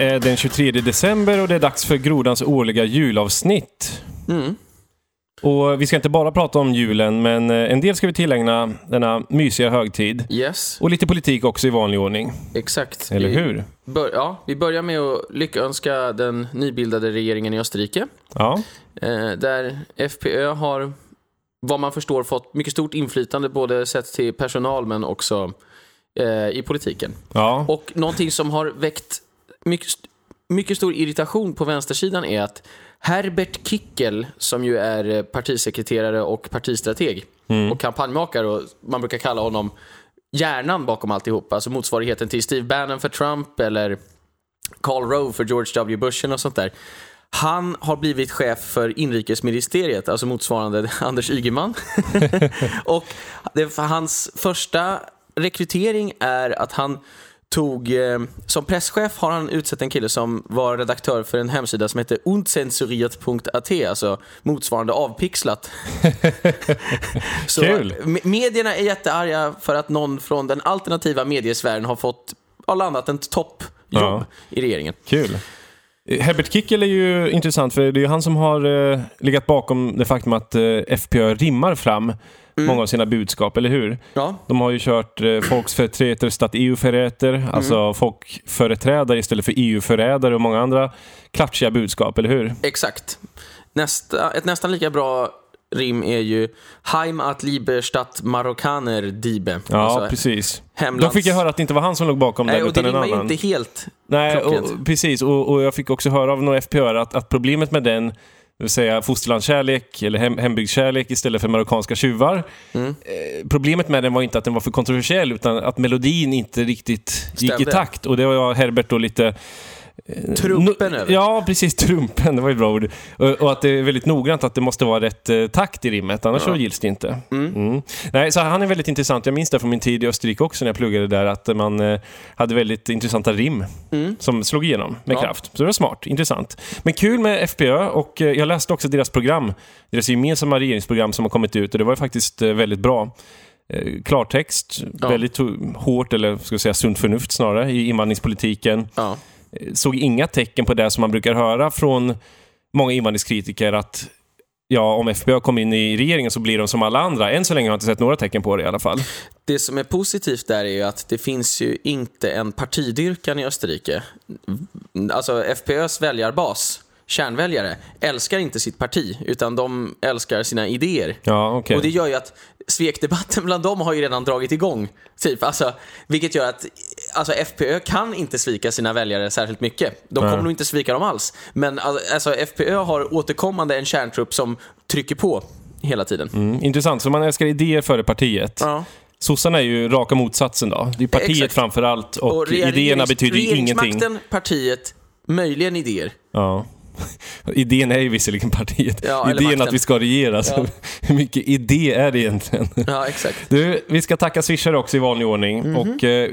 Är den 23 december och det är dags för Grodans årliga julavsnitt. Mm. Och vi ska inte bara prata om julen, men eh, en del ska vi tillägna denna mysiga högtid. Yes, Och lite politik också i vanlig ordning. exakt. Eller vi, hur? Bör, ja, vi börjar med att lyckönska den nybildade regeringen i Österrike. Ja, Eh, där FPÖ har, vad man förstår, fått mycket stort inflytande både sett till personal men också eh, i politiken. ja, Och någonting som har väckt mycket, mycket stor irritation på vänstersidan är att Herbert Kickel, som ju är eh, partisekreterare och partistrateg och kampanjmakare, och man brukar kalla honom hjärnan bakom alltihop, alltså motsvarigheten till Steve Bannon för Trump eller Karl Rove för George W. Bush och sånt där. Han har blivit chef för inrikesministeriet, alltså motsvarande Anders Ygeman. och det, för hans första rekrytering är att han tog, eh, som presschef har han utsett en kille som var redaktör för en hemsida som heter undcensuriert.at, alltså motsvarande avpixlat. Så Kul. me- medierna är jättearga för att någon från den alternativa mediesfären har fått, har landat en toppjobb Ja. i regeringen. kul. Eh, Herbert Kickel är ju intressant, för det är ju han som har eh, legat bakom det faktum att eh, FPÖ rimmar fram många av sina budskap, eller hur? Ja, De har ju kört eh, Volksvertreter statt EU-förräter, alltså folkföreträdare istället för EU-förrädare och många andra klatschiga budskap, eller hur? exakt. Nästa, ett nästan lika bra rim är ju Heim att liebe Stadt Marokkaner Diebe. Ja, Alltså, precis. hemlands- Då fick jag höra att det inte var han som låg bakom Nej, den, och det utan en rimmar ju annan. inte helt. Nej, och, precis. Och, och jag fick också höra av några FPÖ att, att problemet med den, det vill säga fosterlandskärlek eller hem, hembygdskärlek istället för marockanska tjuvar. Mm. Eh, problemet med den var inte att den var för kontroversiell, utan att melodin inte riktigt gick i Stämde. takt. Och det var Herbert då lite... Trumpen No- över. Ja, precis. Trumpen, det var ett bra ord. Och, att det är väldigt noggrant att det måste vara rätt eh, takt i rimmet, annars så gills det inte. Mm. Nej, så han är väldigt intressant. Jag minns det från min tid i Österrike också när jag pluggade där, att man eh, hade väldigt intressanta rim som slog igenom med Ja. kraft. Så det var smart, intressant. Men kul med FPÖ och eh, jag läste också deras program, deras gemensamma regeringsprogram som har kommit ut och det var ju faktiskt eh, väldigt bra. Eh, Klartext, Ja. väldigt hårt, eller ska jag säga sunt förnuft snarare, i invandringspolitiken Ja. Såg inga tecken på det som man brukar höra från många invandringskritiker att ja, om FPÖ kommer in i regeringen så blir de som alla andra. Än så länge har jag inte sett några tecken på det i alla fall. Det som är positivt där är ju att det finns ju inte en partidyrkan i Österrike. Alltså FPÖs väljarbas, kärnväljare, älskar inte sitt parti, utan de älskar sina idéer. Ja, okej. Och det gör ju att svekdebatten bland dem har ju redan dragit igång. Typ, alltså, vilket gör att alltså, FPÖ kan inte svika sina väljare särskilt mycket. De kommer Nej. nog inte svika dem alls. Men alltså, FPÖ har återkommande en kärntrupp som trycker på hela tiden. Mm, intressant, så man älskar idéer före partiet. Ja. Sossarna är ju raka motsatsen då. Det är partiet Exakt. framför allt och, regering- idéerna betyder ju ingenting. Regeringsmakten, partiet, möjligen idéer. Ja. Idén är ju visserligen partiet. Ja, Idén makten. att vi ska regera. Så hur mycket idé är det egentligen? Ja, exakt. Du, vi ska tacka swishare också i vanlig ordning. Mhm. Och eh,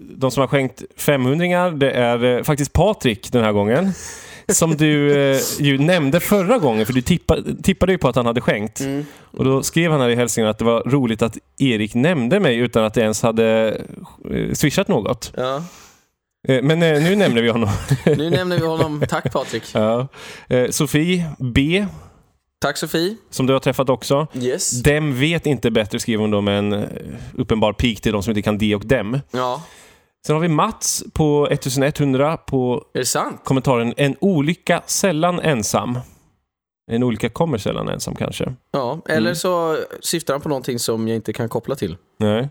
de som har skänkt 500 det är eh, faktiskt Patrik den här gången. Som du eh, ju nämnde förra gången, för du tippa, tippade ju på att han hade skänkt. Mm. Och då skrev han här i hälsningen att det var roligt att Erik nämnde mig utan att jag ens hade eh, swishat något. Ja. Eh, men eh, nu nämner vi honom. Nu nämner vi honom. Tack Patrik. ja. eh, Sofie B, Tack Sofie. som du har träffat också. Yes. Dem vet inte bättre, skriver hon då med en uppenbar pik till de som inte kan de och dem. Ja, Sen har vi Mats på 1100 på är det sant? kommentaren En olycka sällan ensam. En olycka kommer sällan ensam kanske. Ja, Mm. eller så syftar han på någonting som jag inte kan koppla till. Nej.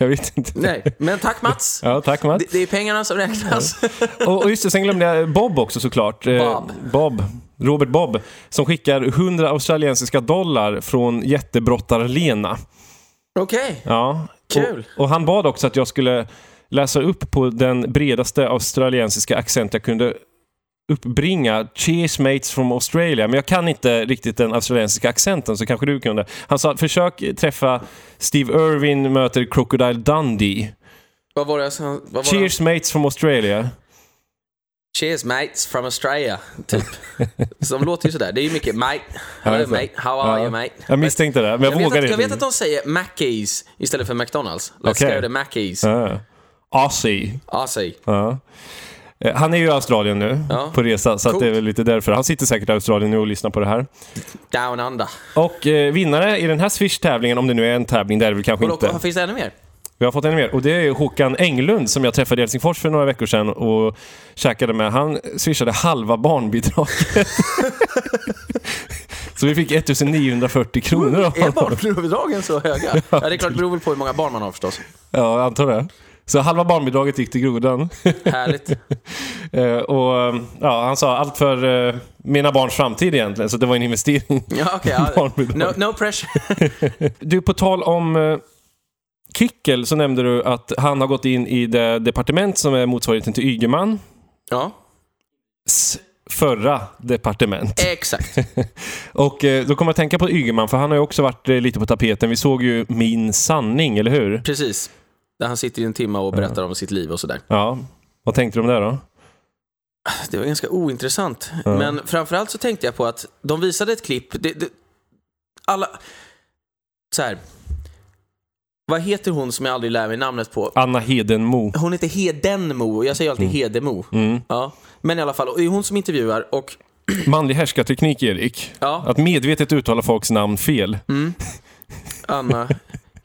Jag vet inte. Nej, men tack Mats. Ja, tack Mats. Det, det är pengarna som räknas. Och, och just det, sen glömde jag Bob också såklart. Eh, Bob. Bob. Robert Bob. Som skickar 100 australiensiska dollar från jättebrottar-Lena. Okej, Ja. Kul. Och, och han bad också att jag skulle läsa upp på den bredaste australiensiska accent jag kunde uppbringa Cheers mates from Australia. Men jag kan inte riktigt den australiensiska accenten så kanske du kunde. Han sa försök träffa Steve Irwin möter Crocodile Dundee. vad var det? Vad var det? Cheers mates from Australia. Cheers mates from Australia, typ. De låter ju sådär. Det är ju mycket mate, hello mate, how are Ja. you mate? Jag misstänkte det, men jag, Jag vågade att, jag vet inte. att de säger Mackeys istället för McDonalds. Let's Okej. go to Mackeys. Ja. Aussie. Aussie. Ja. Eh, Han är ju i Australien nu Ja. på resa, så att Coolt. det är väl lite därför. Han sitter säkert i Australien nu och lyssnar på det här. Down under. Och eh, vinnare i den här Swish-tävlingen, om det nu är en tävling, det är det väl kanske Och inte. finns det ännu mer? Vi har fått ännu mer. Och det är Håkan Englund som jag träffade i Helsingfors för några veckor sedan och käkade med. Han swishade halva barnbidraget. Så vi fick 1940 kronor av Är honom. barnbidragen så höga? Ja, det är klart, det beror väl på hur många barn man har förstås. Ja, jag antar det. Så halva barnbidraget gick till grodan. Härligt. Eh, och eh, ja, han sa allt för eh, mina barns framtid egentligen, så det var en investering. Ja, okej. ja. No, no pressure. Du, på tal om Kickel så nämnde du att han har gått in i det departement som är motsvarigheten till Ygeman. Ja, förra departement. exakt. Och eh, då kommer jag att tänka på Ygeman, för han har ju också varit eh, lite på tapeten. Vi såg ju Min sanning, eller hur? Precis. Där han sitter i en timme och berättar om sitt liv och sådär. Ja. Vad tänkte du om det då? Det var ganska ointressant. Ja. Men framförallt så tänkte jag på att de visade ett klipp. Det, det, alla... Så här. Vad heter hon som jag aldrig lär mig namnet på? Anna Hedenmo. Hon heter Hedenmo och jag säger alltid Hedemo. Mm. Ja. Men i alla fall, och det är hon som intervjuar och Manlig härskarteknik, Erik. ja, Att medvetet uttala folks namn fel. Anna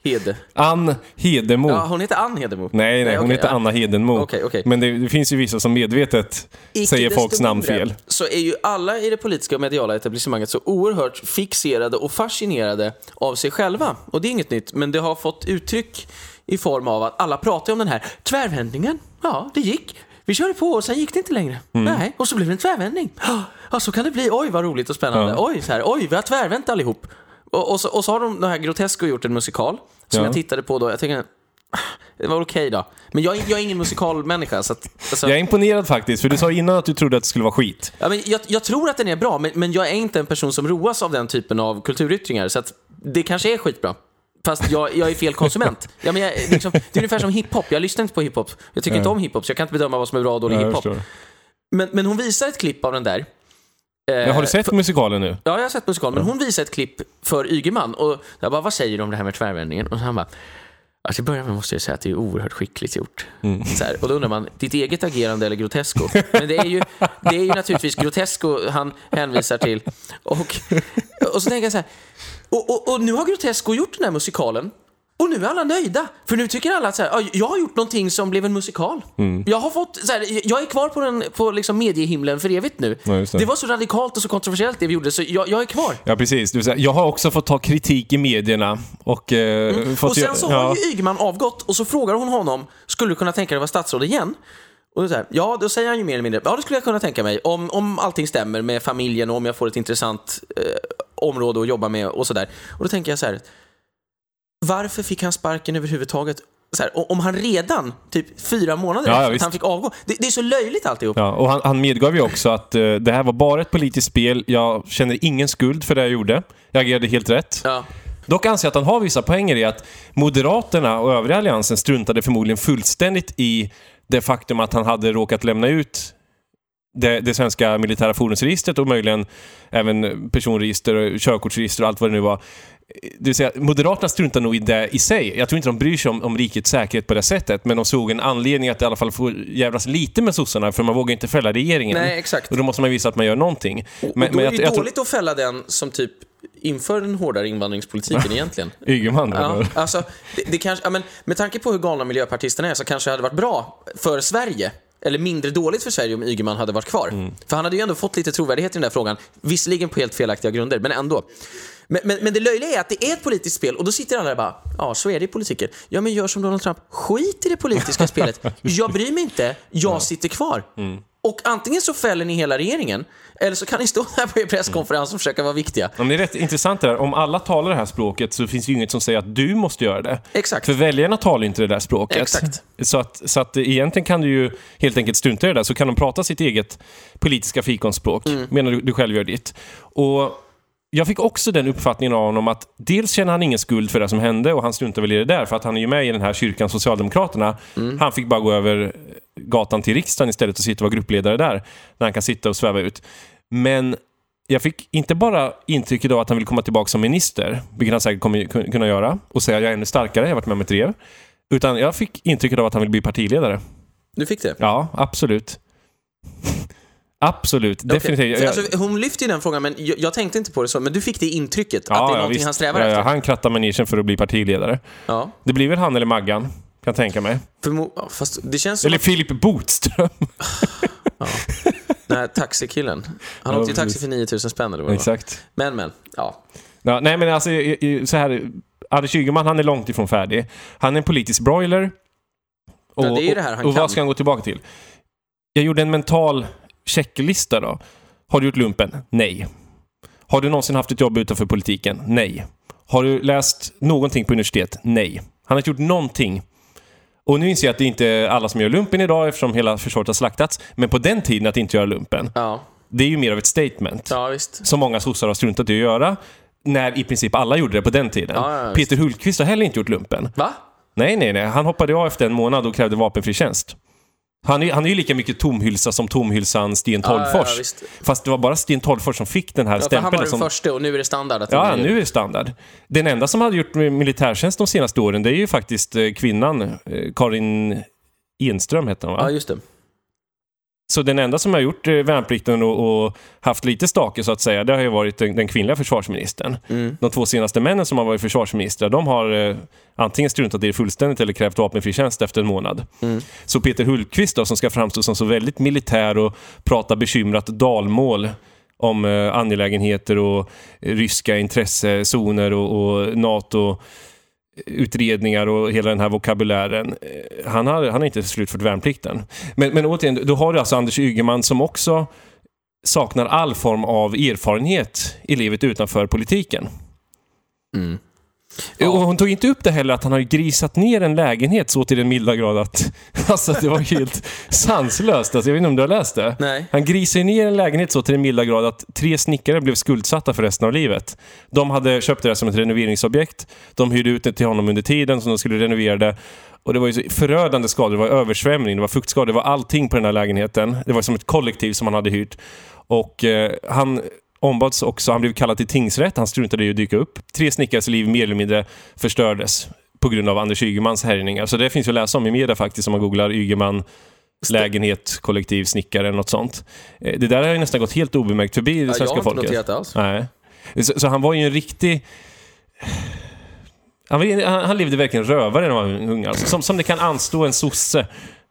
Hede. Ann Hedemo. Ja, hon heter Ann Hedemo. Nej, nej, hon okej, heter ja. Anna Hedenmo. Okej, okej. Men det, det finns ju vissa som medvetet Icke säger folks namn fel. Så är ju alla i det politiska och mediala etablissemanget så oerhört fixerade och fascinerade av sig själva. Och det är inget nytt, men det har fått uttryck i form av att alla pratar om den här tvärvändningen. Ja, det gick. Vi körde på och sen gick det inte längre. Mm. Nej, och så blev det en tvärvändning. Ja, så kan det bli. Oj, vad roligt och spännande. Ja. Oj, så här. Oj, vi har tvärvänt allihop. Och, och, så, och så har de, de här Grotesco gjort en musikal som Ja. jag tittade på då. Jag tänkte, det var okej då. Men jag, jag är ingen musikalmänniska. Så att, alltså, Jag är imponerad faktiskt, för du sa innan att du trodde att det skulle vara skit. Ja, men jag, jag tror att den är bra, men, men jag är inte en person som roas av den typen av kulturyttringar. Så att det kanske är skitbra. Fast jag, jag är fel konsument. Ja, men jag, liksom, det är ungefär som hiphop. Jag lyssnar inte på hiphop. Jag tycker inte om hiphop, så jag kan inte bedöma vad som är bra och dålig Ja, hiphop. Men, men hon visar ett klipp av den där. Eh, har du sett musikalen nu? Ja, jag har sett musikalen. Men hon visar ett klipp för Ygeman. Och jag bara, vad säger du om det här med tvärvändningen? Och han bara, alltså i början måste jag säga att det är oerhört skickligt gjort. Så här, och då undrar man, ditt eget agerande eller Grotesco? Men det är ju, det är ju naturligtvis Grotesco han hänvisar till. Och, och så tänker jag så här, och, och, och nu har Grotesco gjort den här musikalen. Och nu är alla nöjda. För nu tycker alla att så här, "Ja, jag har gjort någonting som blev en musikal. Jag har fått, så här, jag är kvar på, den, på liksom mediehimlen för evigt nu. Ja, det. det var så radikalt och så kontroversiellt det vi gjorde, så jag, jag är kvar. Ja, precis. Du säger, jag har också fått ta kritik i medierna och... Eh, fått Mm. Och sen så ja. har ju Ygeman avgått och så frågar hon honom, skulle du kunna tänka dig att vara statsråd igen? Och då säger ja, då säger han ju mer eller mindre, ja det skulle jag kunna tänka mig. Om, om allting stämmer med familjen och om jag får ett intressant eh, område att jobba med och sådär. Och då tänker jag så här, varför fick han sparken överhuvudtaget? Här, om han redan, typ fyra månader Ja, ja, efter att han fick avgå. Det, det är så löjligt alltihop. Ja, och han, han medgav ju också att eh, det här var bara ett politiskt spel. Jag känner ingen skuld för det jag gjorde. Jag agerade helt rätt. Ja. Dock anser jag att han har vissa poänger i att Moderaterna och övriga alliansen struntade förmodligen fullständigt i det faktum att han hade råkat lämna ut det, det svenska militära fordonsregistret och möjligen även personregister, körkortsregister och allt vad det nu var. Det vill säga, Moderaterna struntar nog i det i sig. Jag tror inte de bryr sig om, om rikets säkerhet på det sättet, men de såg en anledning att i alla fall få jävlas lite med sossarna, för man vågar inte fälla regeringen. Nej, exakt. Och då måste man visa att man gör någonting. Och då är det jag- jag tror- dåligt att fälla den som typ inför den hårdare invandringspolitiken egentligen. Ygeman, Ja, alltså, det, det kanske, ja, men med tanke på hur galna miljöpartisterna är så kanske det hade varit bra för Sverige eller mindre dåligt för Sverige om Ygeman hade varit kvar. Mm. För han hade ju ändå fått lite trovärdighet i den där frågan. Visserligen på helt felaktiga grunder, men ändå. Men, men, men det löjliga är att det är ett politiskt spel och då sitter alla där bara, ja så är det i politiken. Ja men gör som Donald Trump, skit i det politiska spelet. Jag bryr mig inte, jag sitter kvar. Mm. Och antingen så fäller ni hela regeringen, eller så kan ni stå här på er presskonferens och försöka vara viktiga. Ja, men det är rätt intressant det där. Om alla talar det här språket så finns det ju inget som säger att du måste göra det. Exakt. För väljarna talar inte det där språket. Exakt. Så att, så att egentligen kan du ju helt enkelt strunta i det där, så kan de prata sitt eget politiska fikonspråk, Mm. medan du, du själv gör ditt. Och jag fick också den uppfattningen av honom att dels känner han ingen skuld för det som hände och han struntar väl i det där för att han är ju med i den här kyrkan Socialdemokraterna. Mm. Han fick bara gå över gatan till riksdagen istället och sitta och vara gruppledare där. Där han kan sitta och sväva ut. Men jag fick inte bara intrycket av att han vill komma tillbaka som minister, vilket han säkert kommer kun- kunna göra, och säga jag är ännu starkare, jag har varit med om ett drev. Utan jag fick intrycket av att han vill bli partiledare. Du fick det? Ja, absolut. Absolut, definitivt. Okej. Jag- Alltså, hon lyfter ju den frågan, men jag, jag tänkte inte på det så. Men du fick det intrycket att ja, det är ja, någonting visst. han strävar ja, ja, efter? Han krattar manegen för att bli partiledare. Ja. Det blir väl han eller Maggan, kan jag tänka mig. Förmo- ja, fast det känns Eller att Filip Botström. den här taxikillen. Han Ja, åkte ju taxi för 9000 spänn eller vad det var. Exakt. Men, men. Ja. Ja, nej men alltså, så här. Anders Ygeman, han är långt ifrån färdig. Han är en politisk broiler. Och, Ja, det är det här han och kan. vad ska han gå tillbaka till? Jag gjorde en mental checklista då. Har du gjort lumpen? Nej. Har du någonsin haft ett jobb utanför politiken? Nej. Har du läst någonting på universitet? Nej. Han har inte gjort någonting. Och nu inser jag att det inte är alla som gör lumpen idag eftersom hela försvaret har slaktats. Men på den tiden att inte göra lumpen, Ja. det är ju mer av ett statement ja, visst. som många sossar har struntat i att göra. När i princip alla gjorde det på den tiden. Ja. Peter Hultqvist har heller inte gjort lumpen. Va? Nej, nej, nej. Han hoppade av efter en månad och krävde vapenfri tjänst. Han är, han är ju lika mycket tomhylsa som tomhylsan Sten Ja, ja, Tolgfors. ja, visst. Fast det var bara Sten Tolgfors som fick den här Ja, för han stämpeln. var den som, första och nu är det standard att Ja, nu är det standard. Den enda som hade gjort militärtjänst de senaste åren, det är ju faktiskt eh, kvinnan, eh, Karin Enström hette hon va? Ja, just det. Så den enda som har gjort eh, värnplikten och, och haft lite stake så att säga, det har ju varit den, den kvinnliga försvarsministern. Mm. De två senaste männen som har varit försvarsministrar, de har eh, antingen struntat i det fullständigt eller krävt vapenfri tjänst efter en månad. Mm. Så Peter Hultqvist då, som ska framstå som så väldigt militär och prata bekymrat dalmål om eh, angelägenheter och eh, ryska intressezoner och, och NATO utredningar och hela den här vokabulären. Eh, han har, han har inte slutfört värnplikten. Men, men återigen, då har du alltså Anders Ygeman som också saknar all form av erfarenhet i livet utanför politiken. Mm. Och hon tog inte upp det heller att han har grisat ner en lägenhet så till den milda grad att... Alltså det var helt sanslöst. Alltså, jag vet inte om du har läst det? Nej. Han grisade ner en lägenhet så till den milda grad att tre snickare blev skuldsatta för resten av livet. De hade köpt det som ett renoveringsobjekt. De hyrde ut det till honom under tiden som de skulle renovera det. Och det var ju förödande skador. Det var översvämning, det var fuktskador, det var allting på den här lägenheten. Det var som ett kollektiv som han hade hyrt. Och eh, han ombads också, han blev kallad till tingsrätt, han struntade i att dyka upp. Tre snickares liv mer eller mindre förstördes på grund av Anders Ygemans härjningar. Så det finns ju att läsa om i media faktiskt om man googlar Ygeman lägenhet, kollektiv, snickare eller något sånt. Eh, Det där har ju nästan gått helt obemärkt förbi det Ja, jag svenska har inte folket. noterat alls. Nej. Så, så han var ju en riktig... Han, han levde verkligen rövare när han var ung. Alltså. Som, som det kan anstå en sosse.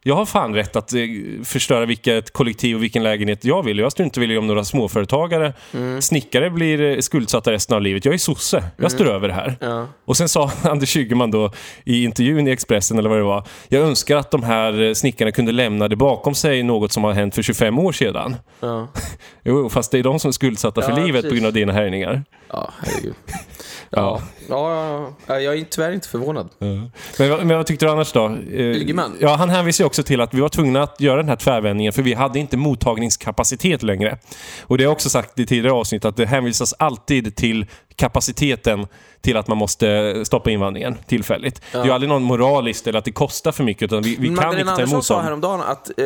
Jag har fan rätt att eh, förstöra vilket kollektiv och vilken lägenhet jag vill. Jag struntar väl i om några småföretagare, Mm. snickare blir eh, skuldsatta resten av livet. Jag är sosse. Jag står över det här. Ja. Och sen sa Anders Ygeman då i intervjun i Expressen eller vad det var. Jag önskar att de här eh, snickarna kunde lämna det bakom sig något som har hänt för 25 år sedan. Ja. Jo, fast det är de som är skuldsatta för Ja, livet precis. på grund av dina härjningar. ja, herregud. Ja. Ja. Ja, ja, ja. Jag är tyvärr inte förvånad. Men, vad- men vad tyckte du annars då? Eh, Ygeman? Ja, han hänvisar ju också till att vi var tvungna att göra den här tvärvändningen för vi hade inte mottagningskapacitet längre. Och det har jag också sagt i tidigare avsnitt att det hänvisas alltid till kapaciteten till att man måste stoppa invandringen tillfälligt. Det är ju aldrig någon moraliskt eller att det kostar för mycket utan vi, vi kan inte ta emot sa dem. häromdagen att eh,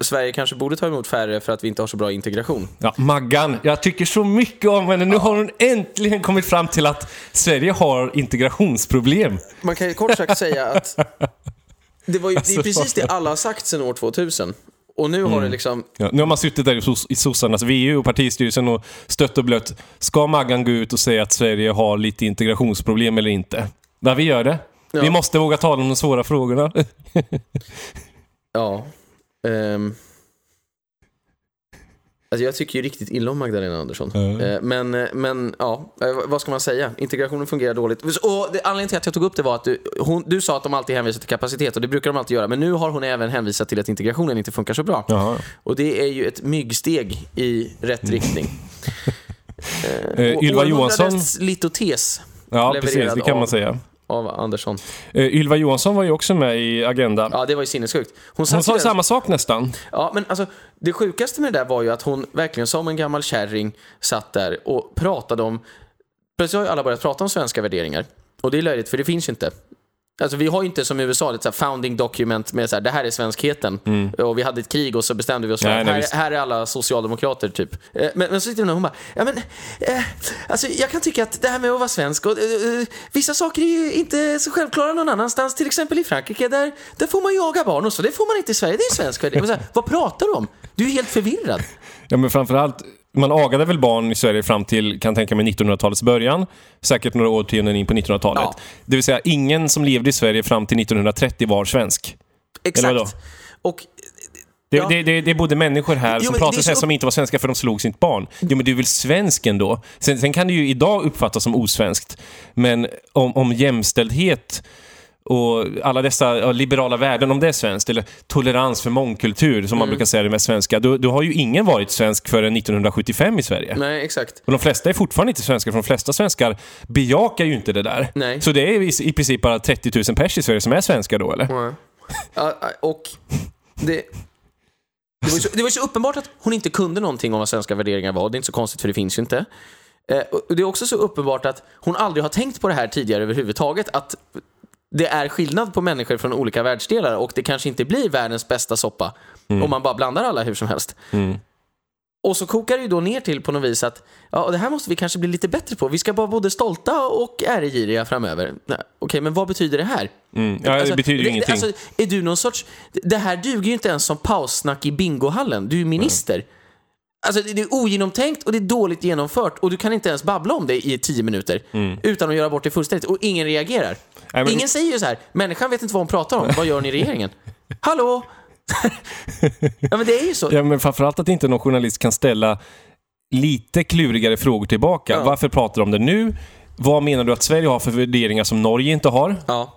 Sverige kanske borde ta emot färre för att vi inte har så bra integration. Ja, Maggan, jag tycker så mycket om henne. Nu har hon äntligen kommit fram till att Sverige har integrationsproblem. Man kan ju kort sagt säga att det, var ju, det Alltså, är precis det alla har sagt sedan år 2000. Och nu Mm. har det liksom... Ja, nu har man suttit där i, sos- i sossarnas VU och partistyrelsen och stött och blött. Ska Maggan gå ut och säga att Sverige har lite integrationsproblem eller inte? Ja, vi gör det. Ja. Vi måste våga tala om de svåra frågorna. Ja. ehm. Alltså jag tycker ju riktigt illa om Magdalena Andersson. Eh, Men, eh, men ja, eh, vad ska man säga? Integrationen fungerar dåligt. Och det, anledningen till att jag tog upp det var att du, hon, du sa att de alltid hänvisar till kapacitet och det brukar de alltid göra. Men nu har hon även hänvisat till att integrationen inte funkar så bra. Jaha. Och det är ju ett myggsteg i rätt riktning. Eh, Ylva Johansson... litotes Ja, precis. Det kan man säga. Av Andersson. Eh, Ylva Johansson var ju också med i Agenda. Ja, det var ju sinnessjukt. Hon, Hon sa där- samma sak nästan. Ja, men alltså det sjukaste med det där var ju att hon verkligen som en gammal kärring satt där och pratade om... Plötsligt har ju alla börjat prata om svenska värderingar. Och det är löjligt, för det finns ju inte. Alltså vi har ju inte som i USA ett så founding document med så här, det här är svenskheten. Och vi hade ett krig och så bestämde vi oss för att här, här är alla socialdemokrater typ. Eh, Men, men så sitter hon och hon bara, ja men, eh, alltså jag kan tycka att det här med att vara svensk och eh, eh, vissa saker är ju inte så självklara någon annanstans. Till exempel i Frankrike, där, där får man jaga barn och så. Det får man inte i Sverige, det är svensk. Men så här, Vad pratar du om? Du är helt förvirrad. Ja, men framförallt, man agade väl barn i Sverige fram till, kan tänka mig, 1900-talets början. Säkert några årtionden in på 1900-talet. Ja. Det vill säga, ingen som levde i Sverige fram till 1930 var svensk. Exakt. Och Det, Ja. det, det, det både människor här Jo, som här så- som inte var svenska för de slog sitt barn. Jo, men du är väl svensk ändå? Sen, sen kan det ju idag uppfattas som osvenskt. Men om, om jämställdhet och alla dessa ja, liberala värden, om det är svenskt, eller tolerans för mångkultur, som man Mm. brukar säga det med svenska, då, då har ju ingen varit svensk förrän 1975 i Sverige. nej, exakt. Och de flesta är fortfarande inte svenskar, för de flesta svenskar bejakar ju inte det där. Nej. Så det är i, i princip bara 30 000 pers i Sverige som är svenskar då, eller? Ja. Och det... Det var, så, det var så uppenbart att hon inte kunde någonting om vad svenska värderingar var. Det är inte så konstigt för det finns ju inte. Eh, det är också så uppenbart att hon aldrig har tänkt på det här tidigare överhuvudtaget. Att det är skillnad på människor från olika världsdelar och det kanske inte blir världens bästa soppa om man bara blandar alla hur som helst. Mm. Och så kokar det ju då ner till på något vis att ja, det här måste vi kanske bli lite bättre på. Vi ska vara både stolta och äregiriga framöver. Okej, men vad betyder det här? Mm. Ja, det betyder ju ingenting. Alltså, är du någon sorts... Det här duger ju inte ens som paussnack i bingohallen. Du är minister. Alltså, det är ogenomtänkt och det är dåligt genomfört och du kan inte ens babbla om det i tio minuter utan att göra bort det fullständigt och ingen reagerar. Men- Ingen säger ju så här, människan vet inte vad hon pratar om, vad gör ni i regeringen? Hallå? ja men det är ju så. Ja, men framförallt att inte någon journalist kan ställa lite klurigare frågor tillbaka. Ja. Varför pratar du om det nu? Vad menar du att Sverige har för värderingar som Norge inte har? Ja.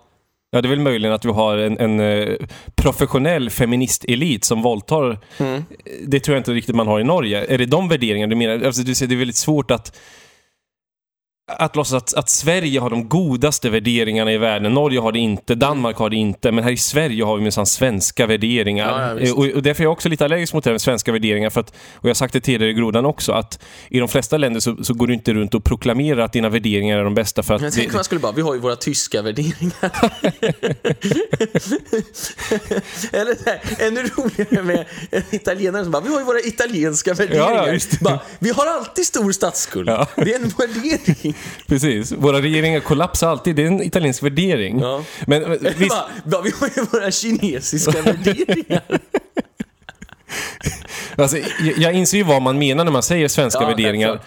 Ja, det är väl möjligen att vi har en, en eh, professionell feministelit som våldtar. Mm. Det tror jag inte riktigt man har i Norge. Är det de värderingarna du menar? Alltså, du säger det är väldigt svårt att att låtsas att, att Sverige har de godaste värderingarna i världen. Norge har det inte, Danmark har det inte, men här i Sverige har vi minsann svenska värderingar. Ja, ja, och, och därför är jag också lite allergisk mot det här med svenska värderingar. För att, och jag har sagt det tidigare i grodan också, att i de flesta länder så, så går du inte runt och proklamerar att dina värderingar är de bästa. För att Jag tänker man skulle bara, vi har ju våra tyska värderingar. Eller här, ännu roligare med en italienare som bara, vi har ju våra italienska värderingar. Ja, bara, vi har alltid stor statsskuld. Det är en värdering. Precis. Våra regeringar kollapsar alltid. Det är en italiensk värdering. Ja. Men, men visst, bara, vi har ju våra kinesiska värderingar. alltså, jag, jag inser ju vad man menar när man säger svenska Ja, värderingar.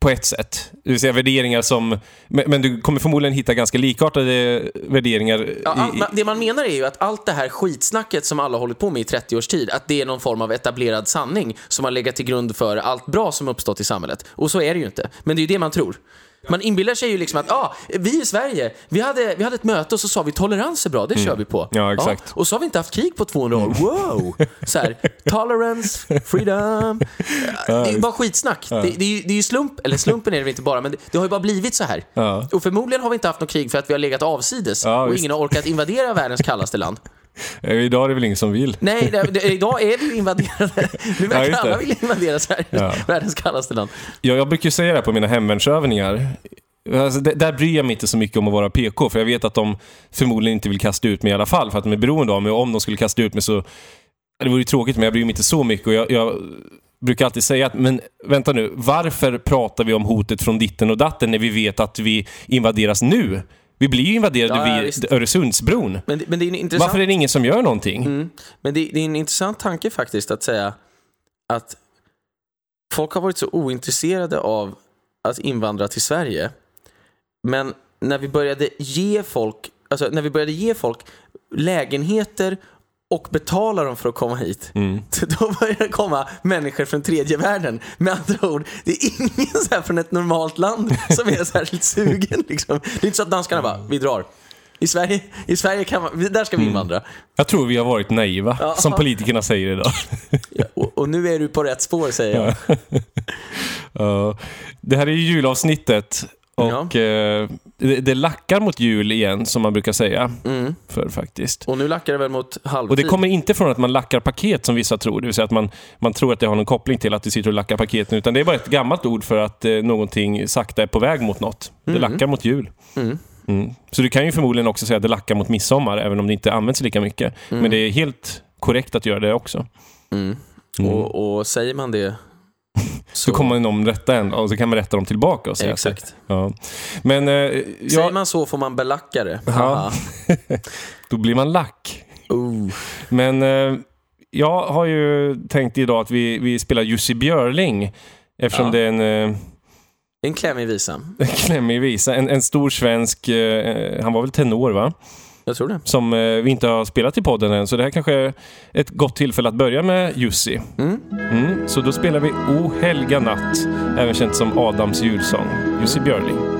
På ett sätt. Det vill säga värderingar som... Men, du kommer förmodligen hitta ganska likartade värderingar. Ja, i, det man menar är ju att allt det här skitsnacket som alla har hållit på med i 30 års tid, att det är någon form av etablerad sanning som har legat till grund för allt bra som uppstått i samhället. Och så är det ju inte. Men det är ju det man tror. Man inbillar sig ju liksom att ah, vi i Sverige, vi hade, vi hade ett möte och så sa vi tolerans är bra, det kör vi på. Mm. Ja, exakt. Mm. och så har vi inte haft krig på 200 år. Wow! Så här, tolerance, freedom. Det är ju bara skitsnack. Det, det, är ju, det är slump, eller slumpen är det väl inte bara, men det, det har ju bara blivit så här. Ja. Och förmodligen har vi inte haft något krig för att vi har legat avsides Ja, och visst. ingen har orkat invadera världens kallaste land. Eh, Idag är det väl ingen som vill. Nej, det, det, idag är vi invaderade. Nu verkar det. alla vilja invadera Sverige, Ja. världens kallaste land. Jag, jag brukar säga det på mina hemvärnsövningar. Alltså, där bryr jag mig inte så mycket om att vara PK, för jag vet att de förmodligen inte vill kasta ut mig i alla fall, för att de är beroende av mig. Och om de skulle kasta ut mig så... Det vore ju tråkigt, men jag bryr mig inte så mycket. Och jag, jag brukar alltid säga att, men vänta nu, varför pratar vi om hotet från ditten och datten när vi vet att vi invaderas nu? Vi blir ju invaderade Ja, vid visst. Öresundsbron. Men, men det är en intressant, Varför är det ingen som gör någonting? mm, men det, det är en intressant tanke faktiskt att säga att folk har varit så ointresserade av att invandra till Sverige. Men när vi började ge folk, alltså när vi började ge folk lägenheter och betala dem för att komma hit. Mm. Då börjar det komma människor från tredje världen. Med andra ord, det är ingen så här från ett normalt land som är särskilt sugen. Liksom. Det är inte så att danskarna bara, vi drar. I Sverige, i Sverige kan man, där ska vi invandra. Jag tror vi har varit naiva, Ja. som politikerna säger idag. Ja, och, och nu är du på rätt spår säger jag. Ja. det här är ju julavsnittet. Och eh, det, det lackar mot jul igen, som man brukar säga. Mm. För faktiskt. Och nu lackar det väl mot halvtid. Och det kommer inte från att man lackar paket som vissa tror. Det vill säga att man, man tror att det har någon koppling till att du sitter och lackar paketen. Utan det är bara ett gammalt ord för att eh, någonting sakta är på väg mot något. Det lackar mot jul. Mm. Mm. Så du kan ju förmodligen också säga att det lackar mot midsommar, även om det inte används lika mycket. Men det är helt korrekt att göra det också. Mm. Mm. Och, och säger man det så, så kommer någon rätta en och så kan man rätta dem tillbaka. Och säga Exakt. Ja. Men, eh, jag... Säger man så får man belacka det. Ja. Då blir man lack. Uh. Men eh, jag har ju tänkt idag att vi, vi spelar Jussi Björling eftersom ja. det är en... Eh, en klämmig visa. En klämmig visa. En, en stor svensk, eh, han var väl tenor va? Jag tror det. Som eh, vi inte har spelat i podden än. Så det här kanske är ett gott tillfälle att börja med Jussi. Mm. Mm, så då spelar vi O helga natt, även känt som Adams julsång. Jussi Björling.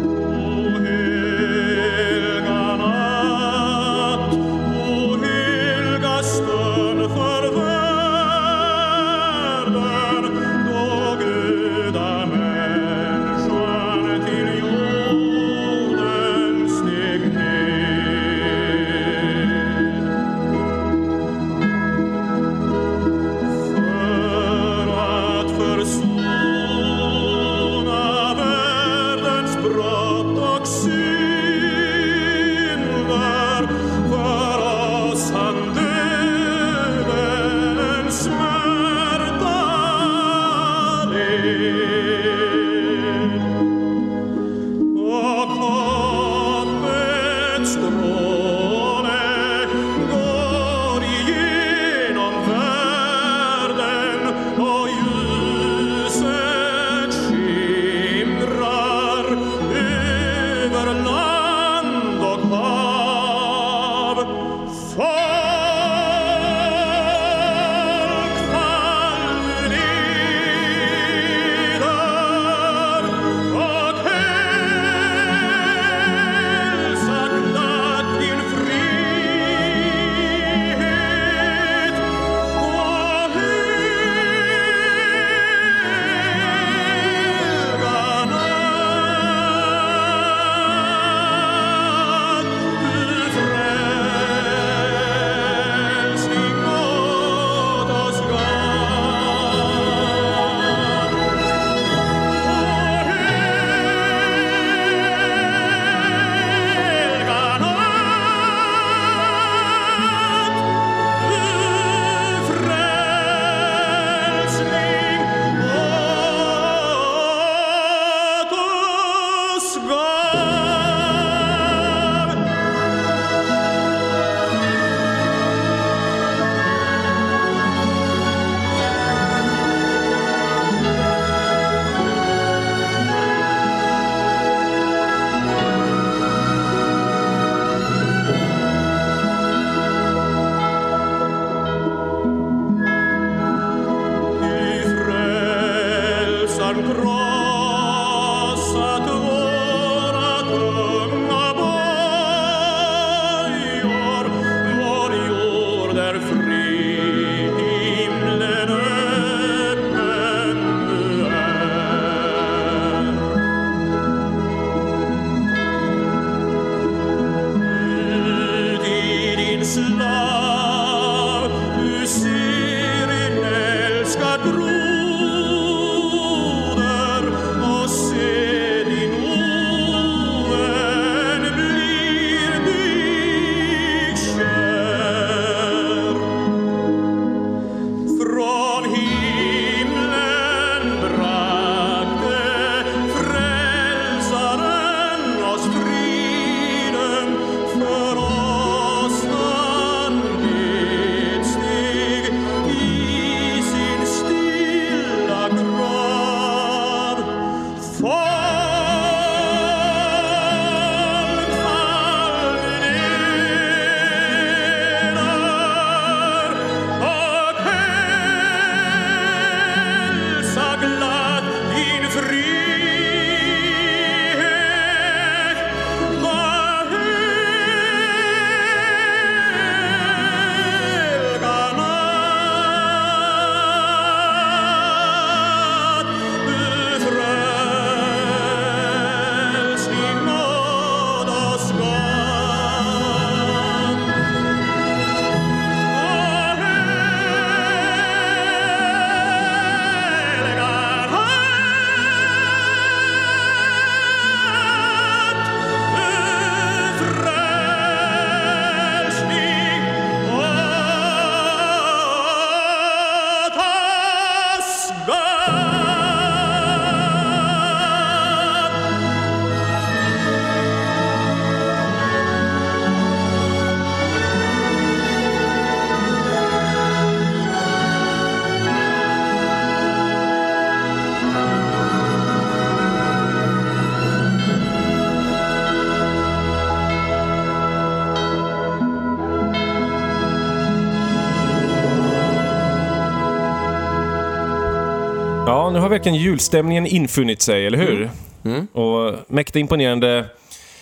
Nu har verkligen julstämningen infunnit sig, eller hur? Mm. Och mäkta imponerande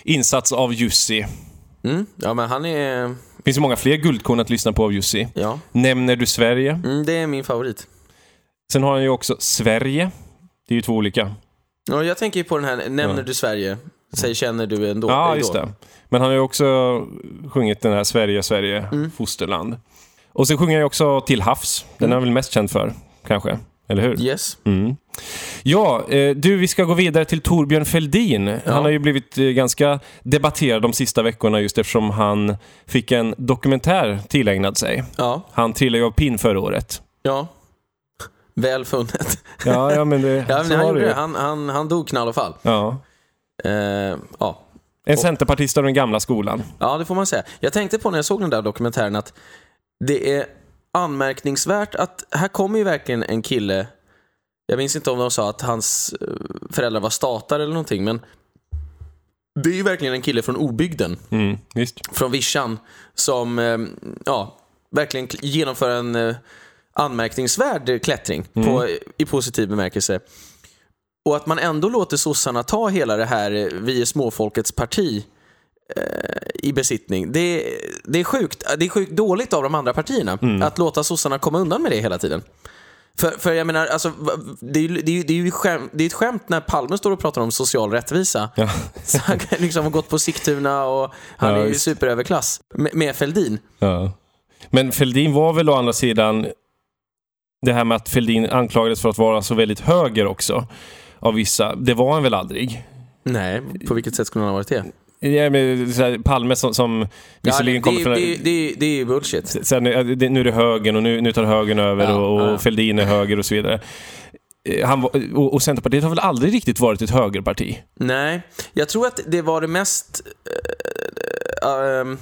insats av Jussi. Mm. Ja, men han är... Det finns ju många fler guldkorn att lyssna på av Jussi. Ja, Nämner du Sverige? mm, det är min favorit. Sen har han ju också Sverige. Det är ju två olika. Ja, jag tänker ju på den här, nämner du Sverige, säg känner du ändå. Ja, just det. Men han har ju också sjungit den här Sverige, Sverige, Mm. fosterland. Och sen sjunger han ju också Till havs. Den är han väl mest känd för, kanske. Eller hur? Yes. Mm. Ja, eh, du, vi ska gå vidare till Torbjörn Fälldin. Han har ju blivit eh, ganska debatterad de sista veckorna just eftersom han fick en dokumentär tillägnad sig. Ja, Han trillade ju av pinn förra året. ja. Väl funnet. Ja, ja men det, Ja, men han, gjorde det. Han, han, han dog knall och fall. Ja. Eh, ja. En centerpartist av den gamla skolan. ja, det får man säga. Jag tänkte på när jag såg den där dokumentären att det är anmärkningsvärt att här kommer ju verkligen en kille jag minns inte om de sa att hans eh, föräldrar var statare eller någonting, men det är ju verkligen en kille från obygden. Mm, från vischan som eh, ja, verkligen kl- genomför en eh, anmärkningsvärd klättring på, i positiv bemärkelse. Och att man ändå låter sossarna ta hela det här vi är småfolkets parti i besittning. Det, det, är sjukt, det är sjukt dåligt av de andra partierna att låta sossarna komma undan med det hela tiden. För, för jag menar, alltså, det är det är, det är ju skämt, det är ett skämt när Palme står och pratar om social rättvisa. Ja. Så han liksom ha gått på Sigtuna och han Ja, är ju superöverklass. Med, med Fälldin. Ja. Men Fälldin var väl å andra sidan det här med att Fälldin anklagades för att vara så väldigt höger också av vissa. Det var han väl aldrig? Nej, på vilket sätt skulle han ha varit det? Ja, men, här, Palme som, som visserligen det, kommer från... det, det, det är ju bullshit. Sen, nu är det högern och nu, nu tar högern över Ja, och, och ja. Fälldin är höger och så vidare. Eh, Han, och, och Centerpartiet har väl aldrig riktigt varit ett högerparti? Nej, jag tror att det var det mest eh, ehm,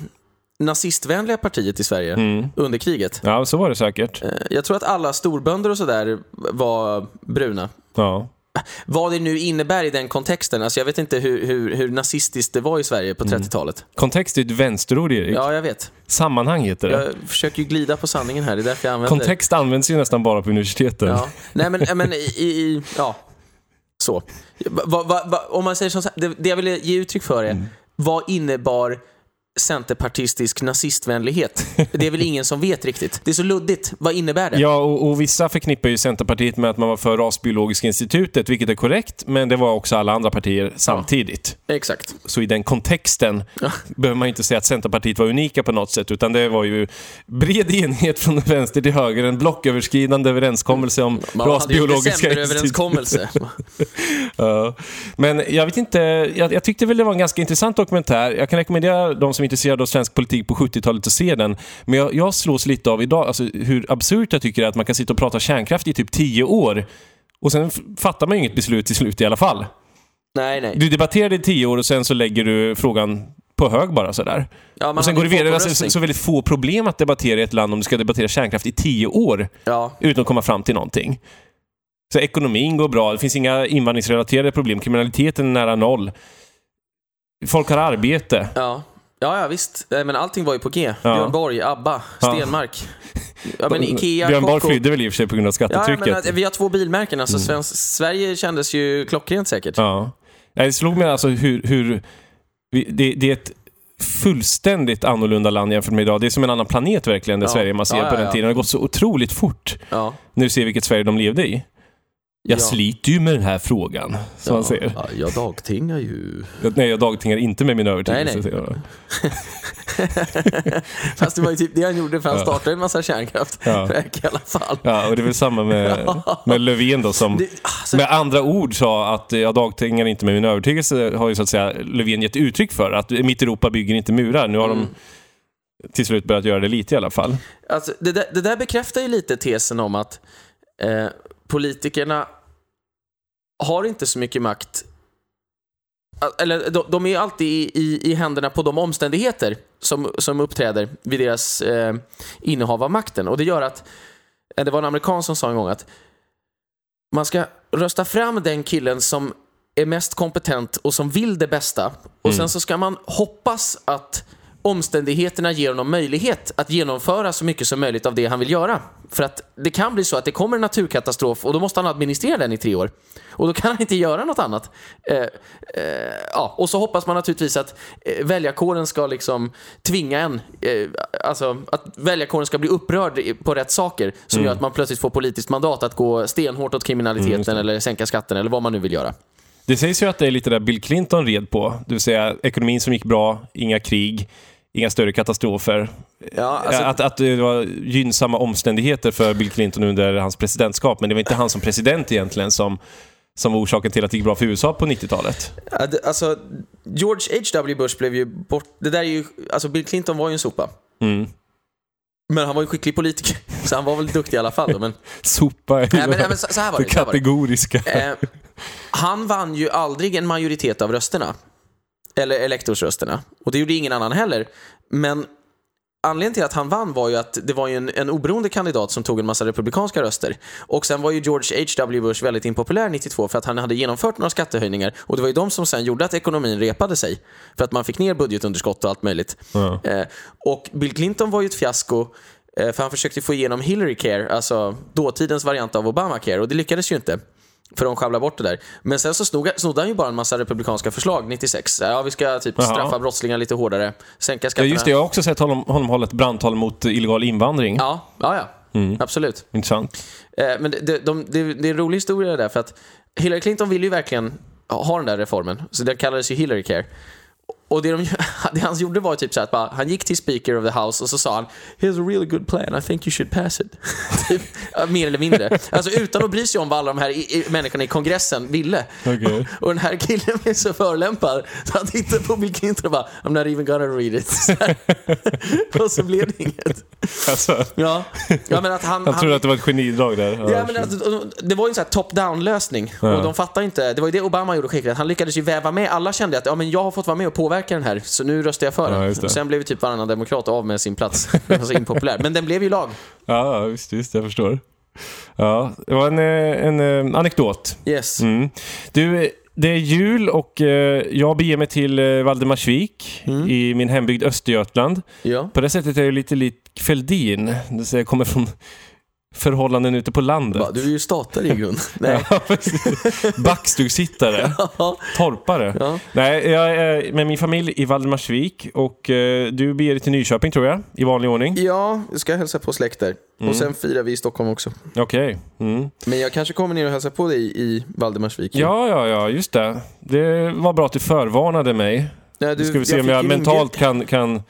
nazistvänliga partiet i Sverige Mm. under kriget. Ja, så var det säkert. Jag tror att alla storbönder och sådär var bruna. Ja. Vad det nu innebär i den kontexten, alltså jag vet inte hur, hur, hur nazistiskt det var i Sverige på 30-talet. Kontext är ett vänsterord, Erik. Ja, jag vet. Sammanhang heter det. Jag försöker ju glida på sanningen här, det är därför jag använder Kontext används ju nästan bara på universiteten. Ja. Nej men, men i, i, ja, så. Va, va, va, om man säger så här, det, det jag ville ge uttryck för är, Mm. vad innebar centerpartistisk nazistvänlighet? Det är väl ingen som vet riktigt. Det är så luddigt. Vad innebär det? Ja, och, och vissa förknippar ju Centerpartiet med att man var för Rasbiologiska institutet, vilket är korrekt, men det var också alla andra partier samtidigt. Exakt. Så i den kontexten behöver man inte säga att Centerpartiet var unika på något sätt, utan det var ju bred enighet från vänster till höger, en blocköverskridande överenskommelse om Man hade ju Rasbiologiska decemberöverenskommelse. Ja. Men jag vet inte, jag, jag tyckte väl det var en ganska intressant dokumentär. Jag kan rekommendera de som är intresserade av svensk politik på 70-talet att se den. Men jag, jag slås lite av idag, alltså hur absurt jag tycker det är att man kan sitta och prata kärnkraft i typ 10 år och sen fattar man ju inget beslut till slut i alla fall. nej, nej. Du debatterar det i 10 år och sen så lägger du frågan på hög bara sådär. Ja, och sen går det vidare. Alltså, så, folkomröstning. så väldigt få problem att debattera i ett land om du ska debattera kärnkraft i 10 år Ja, utan att komma fram till någonting. Så ekonomin går bra, det finns inga invandringsrelaterade problem, kriminaliteten är nära noll. Folk har arbete. ja. Ja, ja, visst. Men allting var ju på G. Ja. Björn Borg, ABBA, Ja. Stenmark. Ja, men Ikea, Björn Borg flydde väl i och för sig på grund av Ja, skattetrycket. men att vi har två bilmärken. Alltså, svensk, Sverige kändes ju klockrent säkert. Ja. Det slog mig alltså hur... hur det, det är ett fullständigt annorlunda land jämfört med idag. Det är som en annan planet verkligen, det Ja. Sverige man ser Ja, ja, på den ja. tiden. Det har gått så otroligt fort. Ja. Nu ser vi vilket Sverige de levde i. Jag Ja. sliter ju med den här frågan, som man säger. Ja, jag dagtingar ju. Jag- Nej, jag dagtingar inte med min övertygelse. Nej, nej. Fast det var ju typ det han gjorde för han Ja. startade en massa kärnkraftverk Ja. i alla fall. Ja, och det är väl samma med, med Löfven då som Det, alltså, med andra ord sa att jag dagtingar inte med min övertygelse har ju så att säga Löfven gett uttryck för. Att mitt Europa bygger inte murar. Nu har Mm. de till slut börjat göra det lite i alla fall. alltså, det, där, det där bekräftar ju lite tesen om att eh, politikerna har inte så mycket makt. Eller de, de är alltid i, i, i händerna på de omständigheter som, som uppträder vid deras eh, innehav av makten. Och det gör att, eh, det var en amerikan som sa en gång att man ska rösta fram den killen som är mest kompetent och som vill det bästa. Och sen så ska man hoppas att omständigheterna ger honom möjlighet att genomföra så mycket som möjligt av det han vill göra. För att det kan bli så att det kommer en naturkatastrof och då måste han administrera den i tre år. Och då kan han inte göra något annat. Eh, eh, ja, och så hoppas man naturligtvis att eh, väljarkåren ska liksom tvinga en, eh, alltså att väljarkåren ska bli upprörd på rätt saker som gör att man plötsligt får politiskt mandat att gå stenhårt åt kriminaliteten eller sänka skatten eller vad man nu vill göra. Det sägs ju att det är lite där Bill Clinton red på. Det vill säga ekonomin som gick bra, inga krig, inga större katastrofer. Ja, alltså, att, att det var gynnsamma omständigheter för Bill Clinton under hans presidentskap. Men det var inte han som president egentligen som, som var orsaken till att det gick bra för USA på 90-talet. Ja, det- Alltså, George H.W. Bush blev ju bort... Det där är ju... Alltså, Bill Clinton var ju en sopa. Mm. Men han var ju skicklig politiker, så han var väl duktig i alla fall. Då, men, Sopa är nej, men, nej, men så, så här var det det. Så här var det. kategoriska. Eh, han vann ju aldrig en majoritet av rösterna. Eller elektorsrösterna. Och det gjorde ingen annan heller. Men anledningen till att han vann var ju att det var ju en, en oberoende kandidat som tog en massa republikanska röster. Och sen var ju George H.W. Bush väldigt impopulär 92 för att han hade genomfört några skattehöjningar. Och det var ju de som sen gjorde att ekonomin repade sig. För att man fick ner budgetunderskott och allt möjligt. Ja. Eh, och Bill Clinton var ju ett fiasko eh, för han försökte få igenom Hillary Care, alltså dåtidens variant av Obamacare och det lyckades ju inte. För de sjabblade bort det där. Men sen så snodde, snodde han ju bara en massa republikanska förslag 96. Ja, vi ska typ Jaha. straffa brottslingar lite hårdare, sänka Ja, skatterna. just det, jag har också sett honom, honom hålla ett brandtal mot illegal invandring. Ja, ja, ja. Mm. absolut. Intressant. Eh, men det, det, de, det, det är en rolig historia det där, för att Hillary Clinton ville ju verkligen ha den där reformen, så den kallades ju Hillary Care. Och det, de, det han gjorde var typ så att bara, han gick till Speaker of the House och så sa han “Here's a really good plan, I think you should pass it”. typ, mer eller mindre. Alltså utan att bry sig om vad alla de här i, i, människorna i kongressen ville. Okej. Och den här killen blev så förolämpad så han tittade på Bill Clinton och bara “I'm not even gonna read it”. Så och så blev det inget. Alltså, Ja, ja men att han... han trodde att det var ett genidrag där. Ja, men alltså, det var ju en sån här top-down lösning. Ja. Och de fattar inte. Det var ju det Obama gjorde skickligt. Han lyckades ju väva med. Alla kände att ja, men jag har fått vara med och påverka den här, så nu röstar jag för den. sen blev ju typ varannan demokrat av med sin plats. Den var så impopulär. Men den blev ju lag. Ja, visst, visst, jag förstår. Ja, det var en, eh, en, eh, anekdot. Yes. Mm. Du, det är jul och eh, jag beger mig till Valdemarsvik Mm. i min hembygd Östergötland. Ja. På det sättet är jag lite lik Fälldin. Jag kommer från förhållanden ute på landet. Du är ju statare i grund. Nej. Ja. Torpare. Ja. Nej, jag är med min familj i Valdemarsvik och eh, du beger dig till Nyköping tror jag, i vanlig ordning. ja, jag ska hälsa på släkt där. Och sen firar vi i Stockholm också. Okej. Mm. Men jag kanske kommer ner och hälsar på dig i Valdemarsvik. Ja, ja, ja, just det. Det var bra att du förvarnade mig. Nej, Nu ska vi se om jag ju mentalt kan, kan...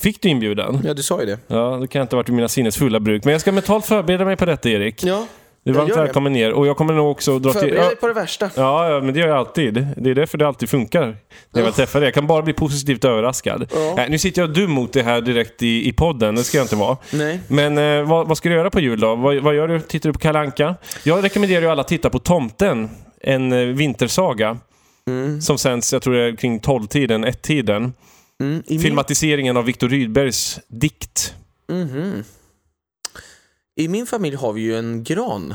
Fick du inbjudan? Ja, du sa ju det. Ja, det kan inte ha varit i mina sinnes fulla bruk. Men jag ska mentalt förbereda mig på detta, Erik. Ja, Du är varmt välkommen ner. Och jag kommer nog också dra till... förbered Ja, dig på det värsta. ja, ja, men det gör jag alltid. Det är därför det alltid funkar. När jag väl träffar dig. Jag kan bara bli positivt överraskad. Ja. Nej, nu sitter jag dum mot det här direkt i, i podden. Det ska jag inte vara. Nej. Men eh, vad, vad ska du göra på jul då? Vad, vad gör du? Tittar du på Kalle Anka? Jag rekommenderar ju alla att titta på Tomten. En eh, vintersaga. Mm. Som sänds, jag tror det är kring 12-tiden, 1-tiden. Mm. I min- Filmatiseringen av Viktor Rydbergs dikt. Mhm. I min familj har vi ju en gran.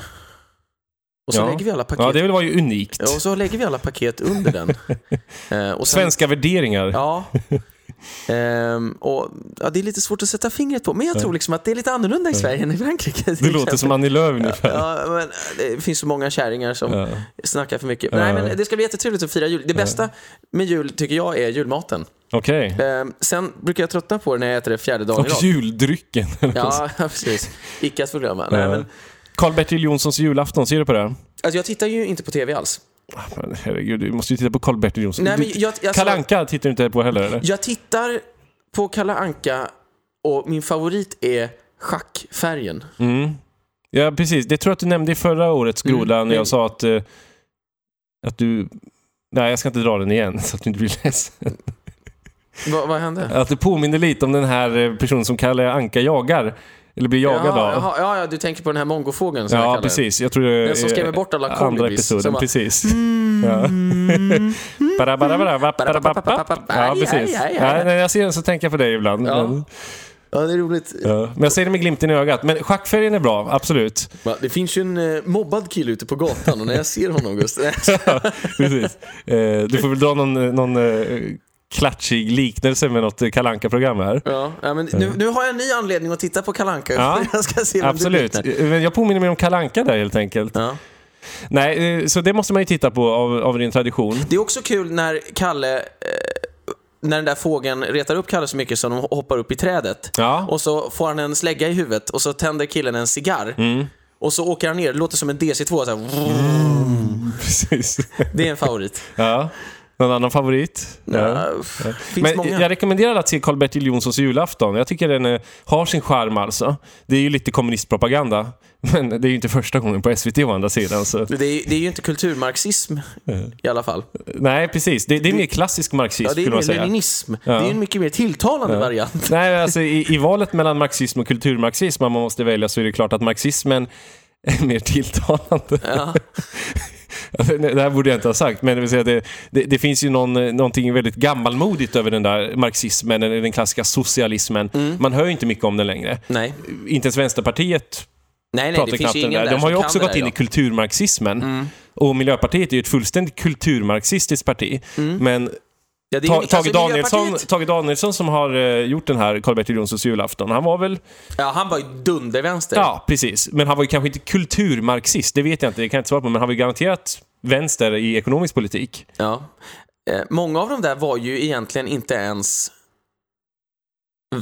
Och så Ja. lägger vi alla paket Ja, det var ju unikt. Och så lägger vi alla paket under den. eh, och sen, Svenska värderingar. Ja. Ehm, och, ja, det är lite svårt att sätta fingret på, men jag tror liksom att det är lite annorlunda i Sverige än i Frankrike. Det låter som Annie Lööf ungefär. Ja, men det finns så många kärringar som Ja. snackar för mycket. Nej, men det ska bli jättetrevligt att fira jul. Det bästa med jul tycker jag är julmaten. Okej. Ehm, sen brukar jag tröttna på det när jag äter det fjärde dagen Och juldrycken. Ja, precis. Icke att förglömma. Nej, men, Karl-Bertil Jonssons julafton, ser du på det? alltså, jag tittar ju inte på tv alls. Ah, men Herregud, du måste ju titta på Karl-Bertil Jonsson. Nej, men jag, alltså, Kalle Anka tittar du inte på heller eller? Jag tittar på Kalle Anka och min favorit är schackfärgen. Mm. Ja, precis. Det tror jag att du nämnde i förra årets groda Mm, när jag men- sa att, eh, att du... Nej, jag ska inte dra den igen så att du inte blir ledsen. Va, vad hände? Att det påminner lite om den här eh, personen som Kalle Anka jagar. Eller blir jagad Jaha, av. jaha, ja, ja, du tänker på den här mongofågeln som jag Ja, precis. Jag tror det Den som är skrämmer bort alla andra kolibris, episoden. som bara- Precis. Ja. Bara, bara, bara, bara, bara, bara, bara. Ja, precis. Ja, när jag ser den så tänker jag på dig ibland. Ja. Men, Ja, det är roligt. ja. Men jag säger det med glimten i ögat. Men schackfärgen är bra, absolut. Det finns ju en eh, mobbad kille ute på gatan och när jag ser honom Gust, Precis. Eh, du får väl dra någon, någon eh, klatschig liknelse med något kalanka program här. Ja, ja, men nu, nu har jag en ny anledning att titta på Kalanka. Ja, jag ska se Absolut. Men jag påminner mig om kalanka där helt enkelt. ja. Nej, eh, så det måste man ju titta på av, av ren tradition. Det är också kul när Kalle, eh, när den där fågeln retar upp Kalle så mycket så de hoppar upp i trädet. Ja. Och så får han en slägga i huvudet och så tänder killen en cigarr. Mm. Och så åker han ner, det låter som en DC2. Så här, Precis. det är en favorit. Ja. Någon annan favorit? Ja. Finns Men många. jag rekommenderar att se Karl-Bertil Jonssons julafton. Jag tycker den eh, har sin charm alltså. Det är ju lite kommunistpropaganda. Men det är ju inte första gången på SVT å andra sidan. Så. Det är, det är ju inte kulturmarxism i alla fall. Nej, precis. Det, det är mer klassisk marxism Ja, det är skulle man mer säga. leninism. Ja. Det är en mycket mer tilltalande variant. Nej, alltså i, i valet mellan marxism och kulturmarxism, om man måste välja, så är det klart att marxismen är mer tilltalande. Ja. Det här borde jag inte ha sagt, men det, vill säga det, det, det finns ju någon, någonting väldigt gammalmodigt över den där marxismen, den, den klassiska socialismen. Mm. Man hör ju inte mycket om den längre. Nej, Inte ens Vänsterpartiet nej, nej det finns ingen där. där De har ju också gått in där i kulturmarxismen. Och Miljöpartiet är ju ett fullständigt kulturmarxistiskt parti. Men Ja, Ta, alltså, Tage, Danielsson, Miljöpartiet- Tage Danielsson som har eh, gjort den här Karl-Bertil Jonssons julafton, han var väl... Ja, han var ju dundervänster. Ja, precis. Men han var ju kanske inte kulturmarxist, det vet jag inte, det kan jag inte svara på. Men han var ju garanterat vänster i ekonomisk politik. Ja. Eh, många av de där var ju egentligen inte ens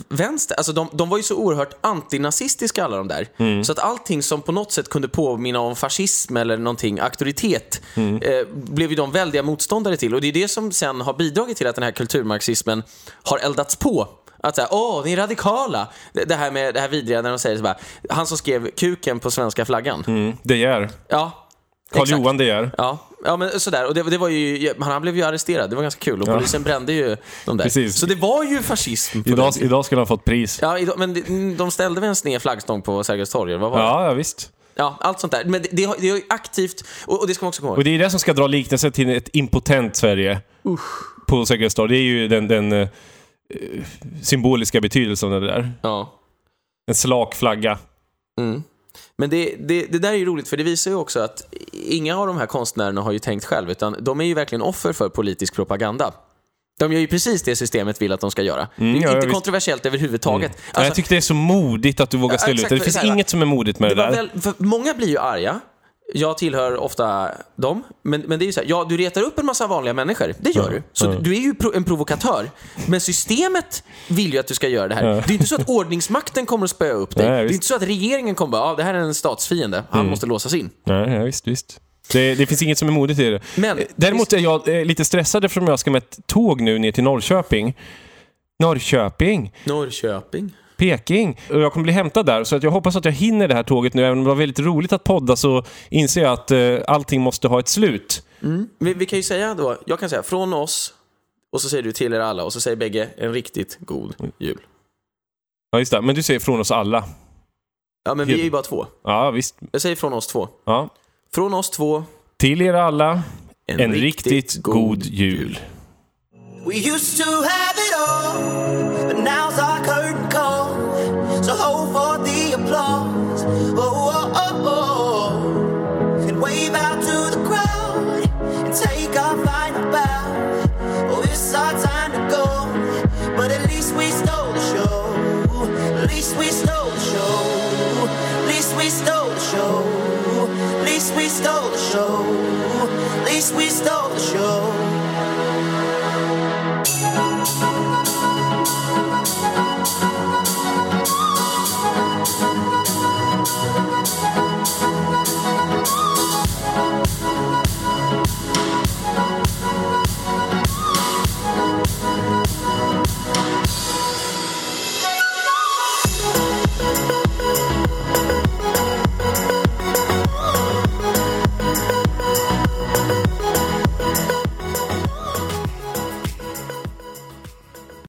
vänster. Alltså de, de var ju så oerhört antinazistiska alla de där. Mm. Så att allting som på något sätt kunde påminna om fascism eller någonting, auktoritet, Mm. eh, blev ju de väldiga motståndare till. Och det är det som sen har bidragit till att den här kulturmarxismen har eldats på. Att säga, åh, ni är radikala. Det, det här med det här vidriga när de säger så bara, han som skrev kuken på svenska flaggan. Mm, De Geer. Ja, Karl. Johan De Geer. Ja, ja men sådär. Och det, det var ju, han, blev ju arresterad, det var ganska kul. Och polisen brände ju de där. Precis. Så det var ju fascism. Idag, idag skulle han fått pris. Ja, idag, men de- de ställde väl en sned flaggstång på Sergels torg, vad var det? Ja, ja visst. Ja, allt sånt där. Men det, det, det ju aktivt, och, och det ska man också komma ihåg. Och det är det som ska dra liknelsen till ett impotent Sverige på Sergels torg. Det är ju den, den eh, symboliska betydelsen av det där. Ja. En slak flagga. Mm. Men det, det, det där är ju roligt, för det visar ju också att inga av de här konstnärerna har ju tänkt själv, utan de är ju verkligen offer för politisk propaganda. De gör ju precis det systemet vill att de ska göra. det är ja, inte ja, visst. kontroversiellt överhuvudtaget. Ja, Alltså, jag tycker det är så modigt att du vågar Ja, ställa ut exakt, det. Det finns inget som är modigt med det, Det där. väl, många blir ju arga. Jag tillhör ofta dem. Men, men det är ju så här, ja, du retar upp en massa vanliga människor. Det gör du. Så du, du är ju pro, en provokatör. Men systemet vill ju att du ska göra det här. Det är inte så att ordningsmakten kommer att spöa upp dig. Nej, det är inte så att regeringen kommer bara, ja, det här är en statsfiende. Han måste låsas in. Nej, ja, visst, visst. Det, det finns inget som är modigt i det. Men- Eh, Däremot är jag eh, lite stressad eftersom jag ska med ett tåg nu ner till Norrköping. Norrköping? Norrköping. Peking. Och jag kommer bli hämtad där, så att jag hoppas att jag hinner det här tåget nu. Även om det var väldigt roligt att podda så inser jag att eh, allting måste ha ett slut. Vi, vi kan ju säga då, jag kan säga från oss, och så säger du till er alla, och så säger bägge en riktigt god jul. Ja, just det. Men du säger från oss alla. Ja, men vi är ju bara två. Ja, visst. Jag säger från oss två. Ja. Från oss två, Till er alla, en, riktigt, god jul. We used to have it all. to hold for the applause. Oh, oh, oh, oh. Can wave out to the crowd and take our final bow. Oh, it's our time to go, but at least we stole the show. At least we stole the show. At least we stole the show. At least we stole the show. At least we stole the show. Thank you.